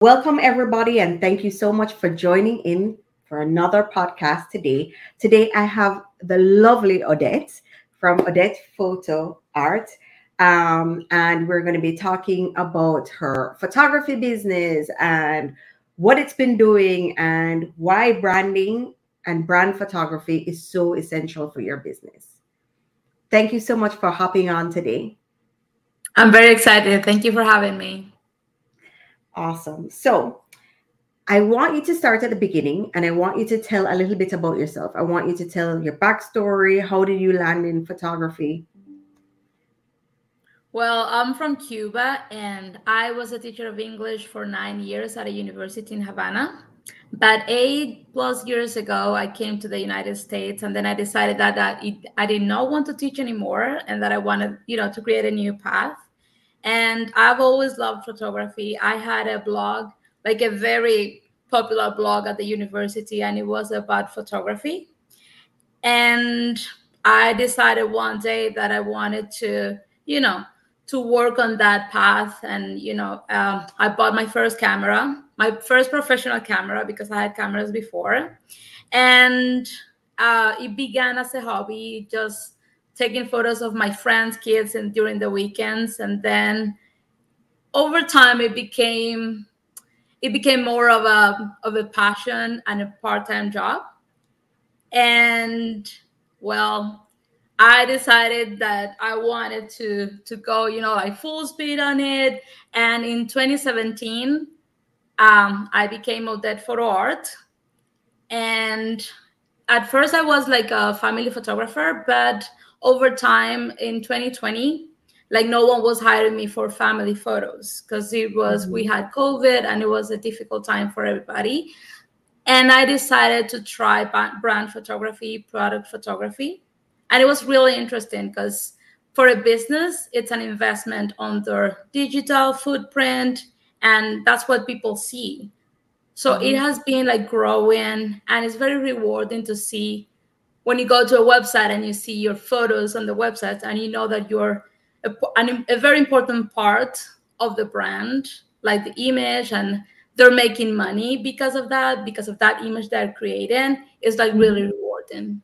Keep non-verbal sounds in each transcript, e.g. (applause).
Welcome, everybody, and thank you so much for joining in for another podcast today. Today, I have the lovely Odette from Odette Photo Art. Um, and we're going to be talking about her photography business and what it's been doing and why branding and brand photography is so essential for your business. Thank you so much for hopping on today. I'm very excited. Thank you for having me. Awesome. So, I want you to start at the beginning and I want you to tell a little bit about yourself. I want you to tell your backstory. How did you land in photography? Well, I'm from Cuba and I was a teacher of English for nine years at a university in Havana. But eight plus years ago, I came to the United States and then I decided that, that it, I did not want to teach anymore and that I wanted, you know, to create a new path. And I've always loved photography. I had a blog, like a very popular blog at the university, and it was about photography. And I decided one day that I wanted to, you know, to work on that path. And, you know, um, I bought my first camera, my first professional camera, because I had cameras before. And uh, it began as a hobby, just taking photos of my friends' kids and during the weekends, and then over time it became it became more of a of a passion and a part-time job. And well, I decided that I wanted to to go, you know, like full speed on it. And in 2017, um, I became Odette Photo Art. And at first, I was like a family photographer, but over time in 2020 like no one was hiring me for family photos because it was mm-hmm. we had covid and it was a difficult time for everybody and i decided to try brand photography product photography and it was really interesting because for a business it's an investment on their digital footprint and that's what people see so mm-hmm. it has been like growing and it's very rewarding to see when you go to a website and you see your photos on the website and you know that you're a, a very important part of the brand like the image and they're making money because of that because of that image they're creating is like really mm-hmm. rewarding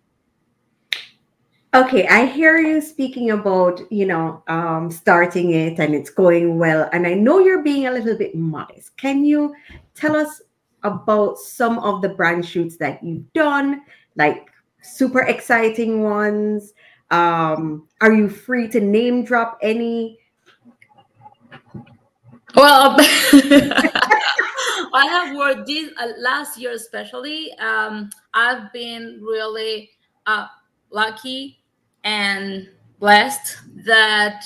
okay i hear you speaking about you know um, starting it and it's going well and i know you're being a little bit modest can you tell us about some of the brand shoots that you've done like super exciting ones? Um, are you free to name drop any? Well, (laughs) I have worked this uh, last year, especially. Um, I've been really uh, lucky and blessed that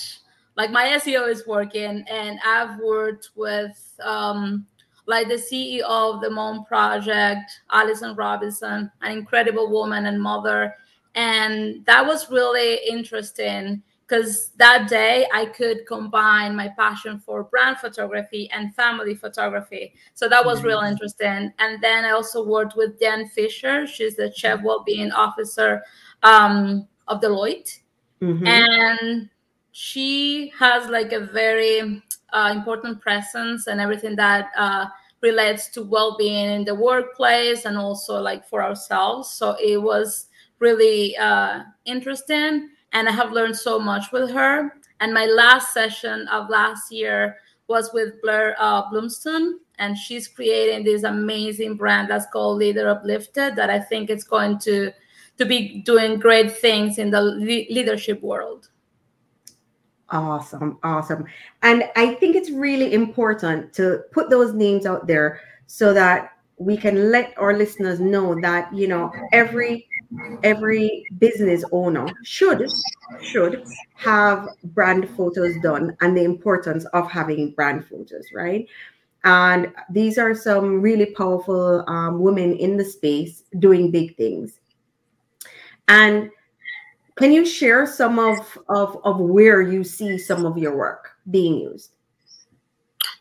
like my SEO is working, and I've worked with um, like the CEO of the Mom Project, Allison Robinson, an incredible woman and mother. And that was really interesting because that day I could combine my passion for brand photography and family photography. So that was mm-hmm. real interesting. And then I also worked with Jen Fisher. She's the chief well-being officer um, of Deloitte. Mm-hmm. And she has like a very uh, important presence and everything that uh, relates to well-being in the workplace and also like for ourselves. So it was really uh, interesting and i have learned so much with her. And my last session of last year was with blair uh, bloomstone and she's creating this amazing brand that's called leader uplifted that i think it's going to to be doing great things in the le- leadership world Awesome, awesome. And I think it's really important to put those names out there so that we can let our listeners know that you know every every business owner should should have brand photos done and the importance of having brand photos right and these are some really powerful um, women in the space doing big things and can you share some of, of, of where you see some of your work being used?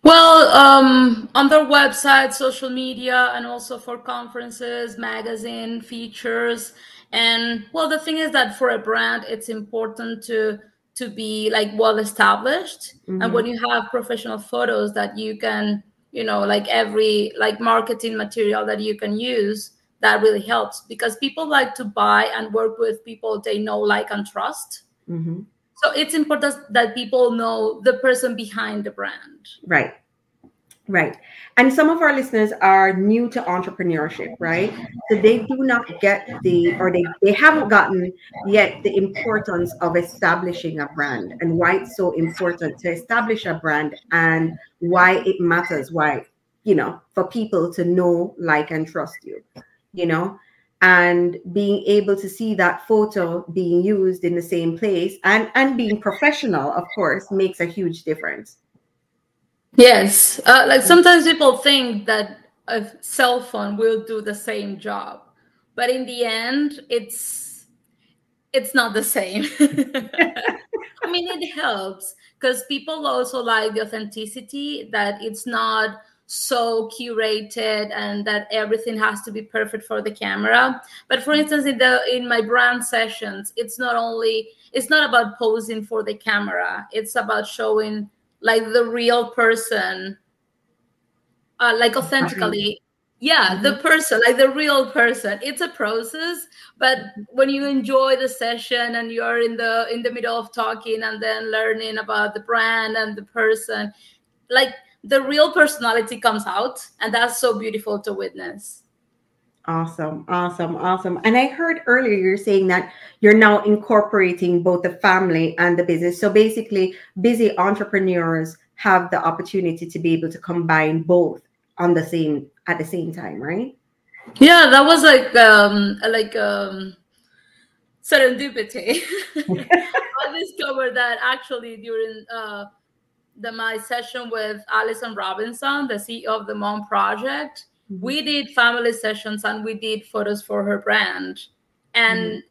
Well, um, on their website, social media, and also for conferences, magazine features. And well, the thing is that for a brand, it's important to to be like well established. Mm-hmm. And when you have professional photos that you can you know like every like marketing material that you can use that really helps because people like to buy and work with people they know like and trust Mm-hmm. so it's important that people know the person behind the brand Right. Right. And some of our listeners are new to entrepreneurship, right? So they do not get the, or they, they haven't gotten yet the importance of establishing a brand and why it's so important to establish a brand and why it matters, why, you know, for people to know, like, and trust you, you know? And being able to see that photo being used in the same place and, and being professional, of course, makes a huge difference. Yes, uh, like sometimes people think that a cell phone will do the same job, but in the end, it's it's not the same. (laughs) I mean, it helps because people also like the authenticity that it's not so curated and that everything has to be perfect for the camera. But for instance, in the in my brand sessions, it's not only it's not about posing for the camera; it's about showing like the real person uh, like authentically yeah Mhm. the person like the real person it's a process but when you enjoy the session and you're in the in the middle of talking and then learning about the brand and the person like the real personality comes out and that's so beautiful to witness Awesome, awesome, awesome. And I heard earlier you're saying that you're now incorporating both the family and the business. So basically, busy entrepreneurs have the opportunity to be able to combine both on the same at the same time, right? yeah that was like um like um serendipity (laughs) i discovered that actually during uh the my session with allison robinson the ceo of the mom project. We did family sessions and we did photos for her brand. And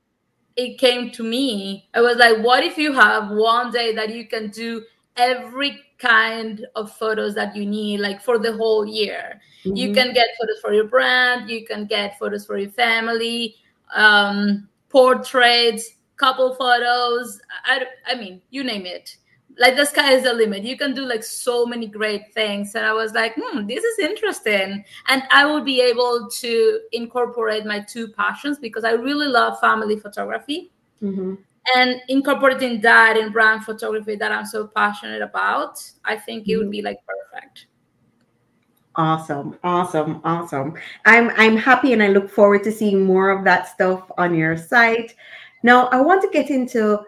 it came to me i was like what if you have one day that you can do every kind of photos that you need like for the whole year? You Mhm. can get photos for your brand you can get photos for your family um portraits couple photos I, I mean you name it like the sky is the limit. You can do like so many great things. And i was like hmm this is interesting. And i will be able to incorporate my two passions because i really love family photography. Mhm. and incorporating that in brand photography that i'm so passionate about i think it would be like perfect. Awesome, awesome, awesome. I'm I'm happy and I look forward to seeing more of that stuff on your site. Now, I want to get into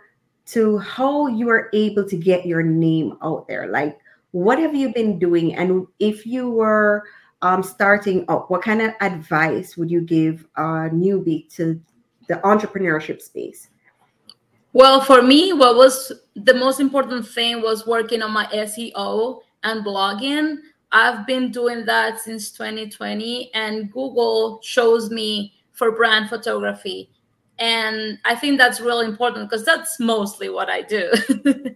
to how you are able to get your name out there. Like, what have you been doing? And if you were um, starting up, what kind of advice would you give a newbie to the entrepreneurship space? Well, for me, what was the most important thing was working on my SEO and blogging. I've been doing that since 2020, and Google shows me for brand photography. And I think that's really important because that's mostly what I do.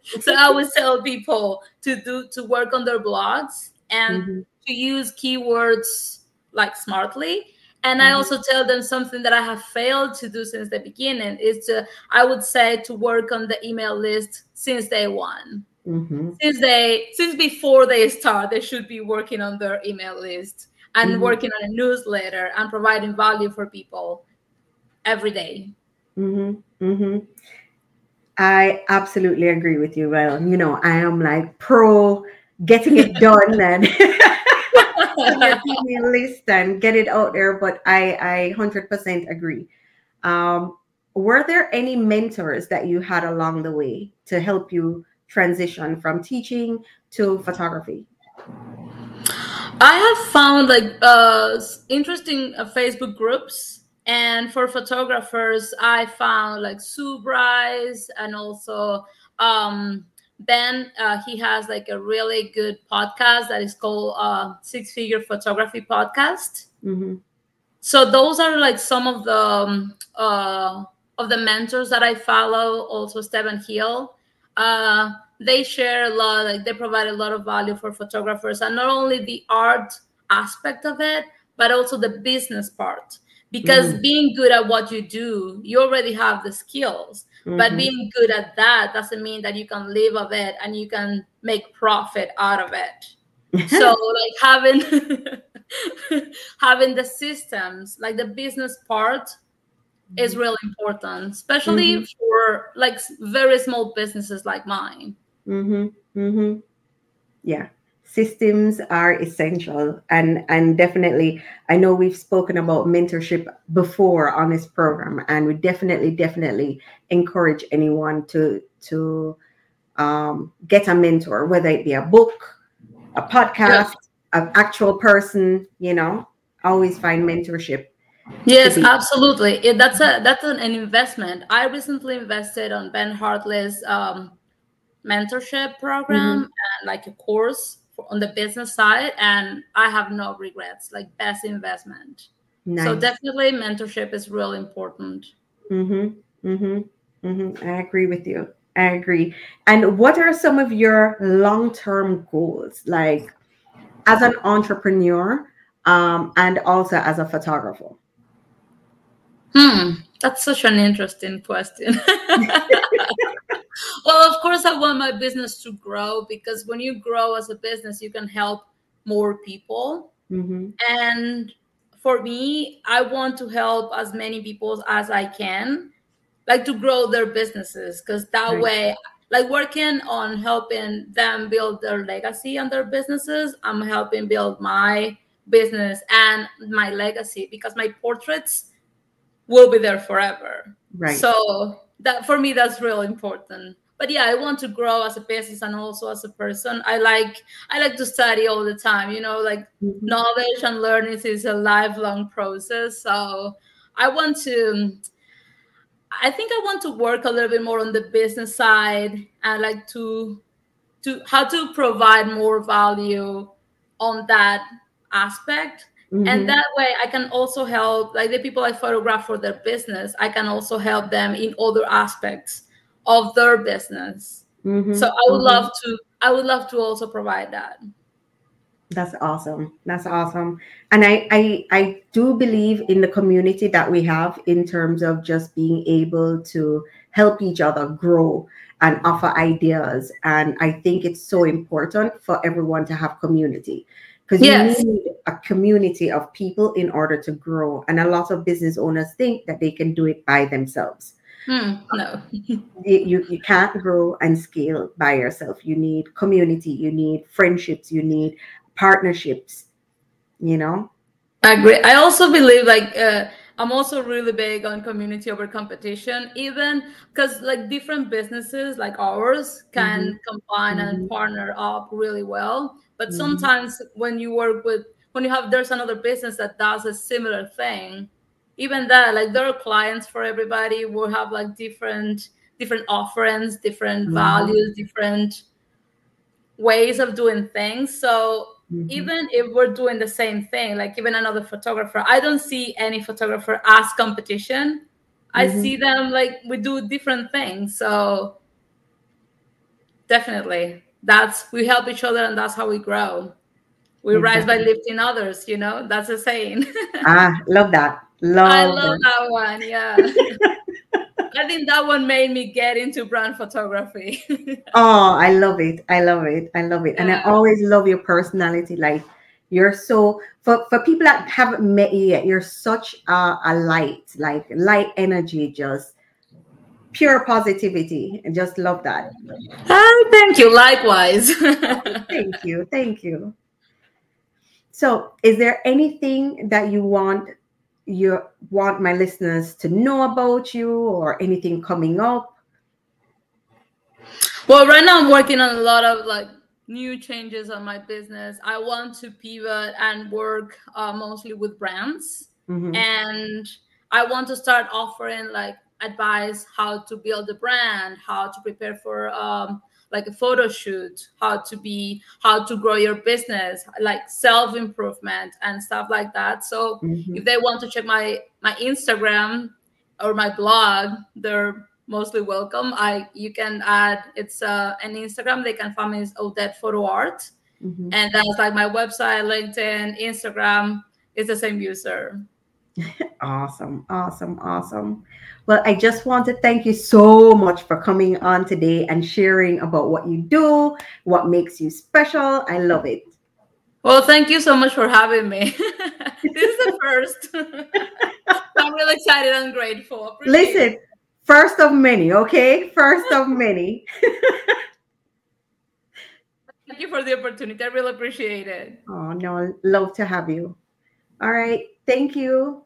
(laughs) so I would (laughs) tell people to do to work on their blogs and Mhm. to use keywords like smartly and i Mhm. also tell them something that i have failed to do since the beginning is to i would say to work on the email list since day one Mhm. since they since before they start they should be working on their email list and Mhm. working on a newsletter and providing value for people every day Mm-hmm. Mm-hmm. I absolutely agree with you. Well, you know, I am like pro getting it (laughs) done and (laughs) list and get it out there. But I, I hundred percent agree. Um, were there any mentors that you had along the way to help you transition from teaching to photography? I have found like uh, interesting uh, Facebook groups, and for photographers, I found like Sue Bryce and also um, Ben. Uh, he has like a really good podcast that is called uh, Six Figure Photography Podcast. Mm-hmm. So those are like some of the um, uh, of the mentors that I follow. Also, Stephen Hill. Uh, they share a lot like they provide a lot of value for photographers and not only the art aspect of it but also the business part because being good at what you do you already have the skills but Mhm. being good at that doesn't mean that you can live of it and you can make profit out of it (laughs) so like having (laughs) having the systems like the business part is really important especially mm-hmm. for like very small businesses like mine mm-hmm. Mm-hmm. yeah systems are essential. And and definitely i know we've spoken about mentorship before on this program and we definitely definitely encourage anyone to to um, get a mentor whether it be a book a podcast an actual person you know? Always find mentorship yes absolutely. It, that's a that's an, an, investment. I recently invested on ben hartley's um, mentorship program mm-hmm. and like a course on the business side and i have no regrets like best investment. Nice. so definitely mentorship is really important. Mm-hmm mm-hmm mm-hmm. I agree with you. I agree. And what are some of your long-term goals? Like as an entrepreneur um, and also as a photographer. Hmm that's such an interesting question (laughs) (laughs) well, of course, I want my business to grow because when you grow as a business, you can help more people. Mm-hmm. And for me, I want to help as many people as I can, like to grow their businesses because that right. way, like working on helping them build their legacy and their businesses, I'm helping build my business and my legacy because my portraits will be there forever. Right. So that for me that's real important. But yeah i want to grow as a business and also as a person. I like i like to study all the time you know like mm-hmm. knowledge and learning is a lifelong process. So i want to i think i want to work a little bit more on the business side and like to to how to provide more value on that aspect Mm-hmm. And that way I can also help like the people I photograph for their business, I can also help them in other aspects of their business. Mm-hmm. So I would mm-hmm. love to I would love to also provide that. That's awesome. That's awesome. And I, I I do believe in the community that we have in terms of just being able to help each other grow and offer ideas. And I think it's so important for everyone to have community because yes. you need a community of people in order to grow. And a lot of business owners think that they can do it by themselves. Hmm, no, (laughs) you, you can't grow and scale by yourself. You need community, you need friendships, you need partnerships. You know, I agree. I also believe like uh, I'm also really big on community over competition, even because like different businesses like ours can mm-hmm. combine mm-hmm. and partner up really well. But mm-hmm. sometimes when you work with when you have there's another business that does a similar thing, even that like there are clients for everybody. We'll have like different different offerings, different mm-hmm. values, different ways of doing things. So Mm-hmm. even if we're doing the same thing like even another photographer i don't see any photographer as competition mm-hmm. i see them like we do different things so definitely that's we help each other and that's how we grow we exactly. rise by lifting others you know that's a saying (laughs) ah love that love i love that one yeah (laughs) I think that one made me get into brand photography. (laughs) oh, I love it. I love it. I love it. Yeah. And I always love your personality. Like you're so for, for people that haven't met you yet, you're such a, a light, like light energy, just pure positivity. And just love that. Oh, thank you. Likewise. (laughs) Thank you. Thank you. So is there anything that you want you want my listeners to know about you or anything coming up? Well right now i'm working on a lot of like new changes on my business. I want to pivot and work uh, mostly with brands. Mm-hmm. and i want to start offering like advice how to build a brand, how to prepare for um, like a photo shoot, how to be, how to grow your business, like self improvement and stuff like that. So mm-hmm. if they want to check my my Instagram or my blog, they're mostly welcome. I you can add it's uh, an Instagram. They can find me as Odette Photo Art, mm-hmm. and that's like my website, LinkedIn, Instagram. It's the same user. (laughs) awesome, awesome, awesome. Well, I just want to thank you so much for coming on today and sharing about what you do, what makes you special. I love it. Well, thank you so much for having me. (laughs) this is the first. (laughs) I'm really excited and grateful. Listen, it. first of many, okay? First of many. thank you for the opportunity. I really appreciate it. Oh, no, love to have you. All right. Thank you.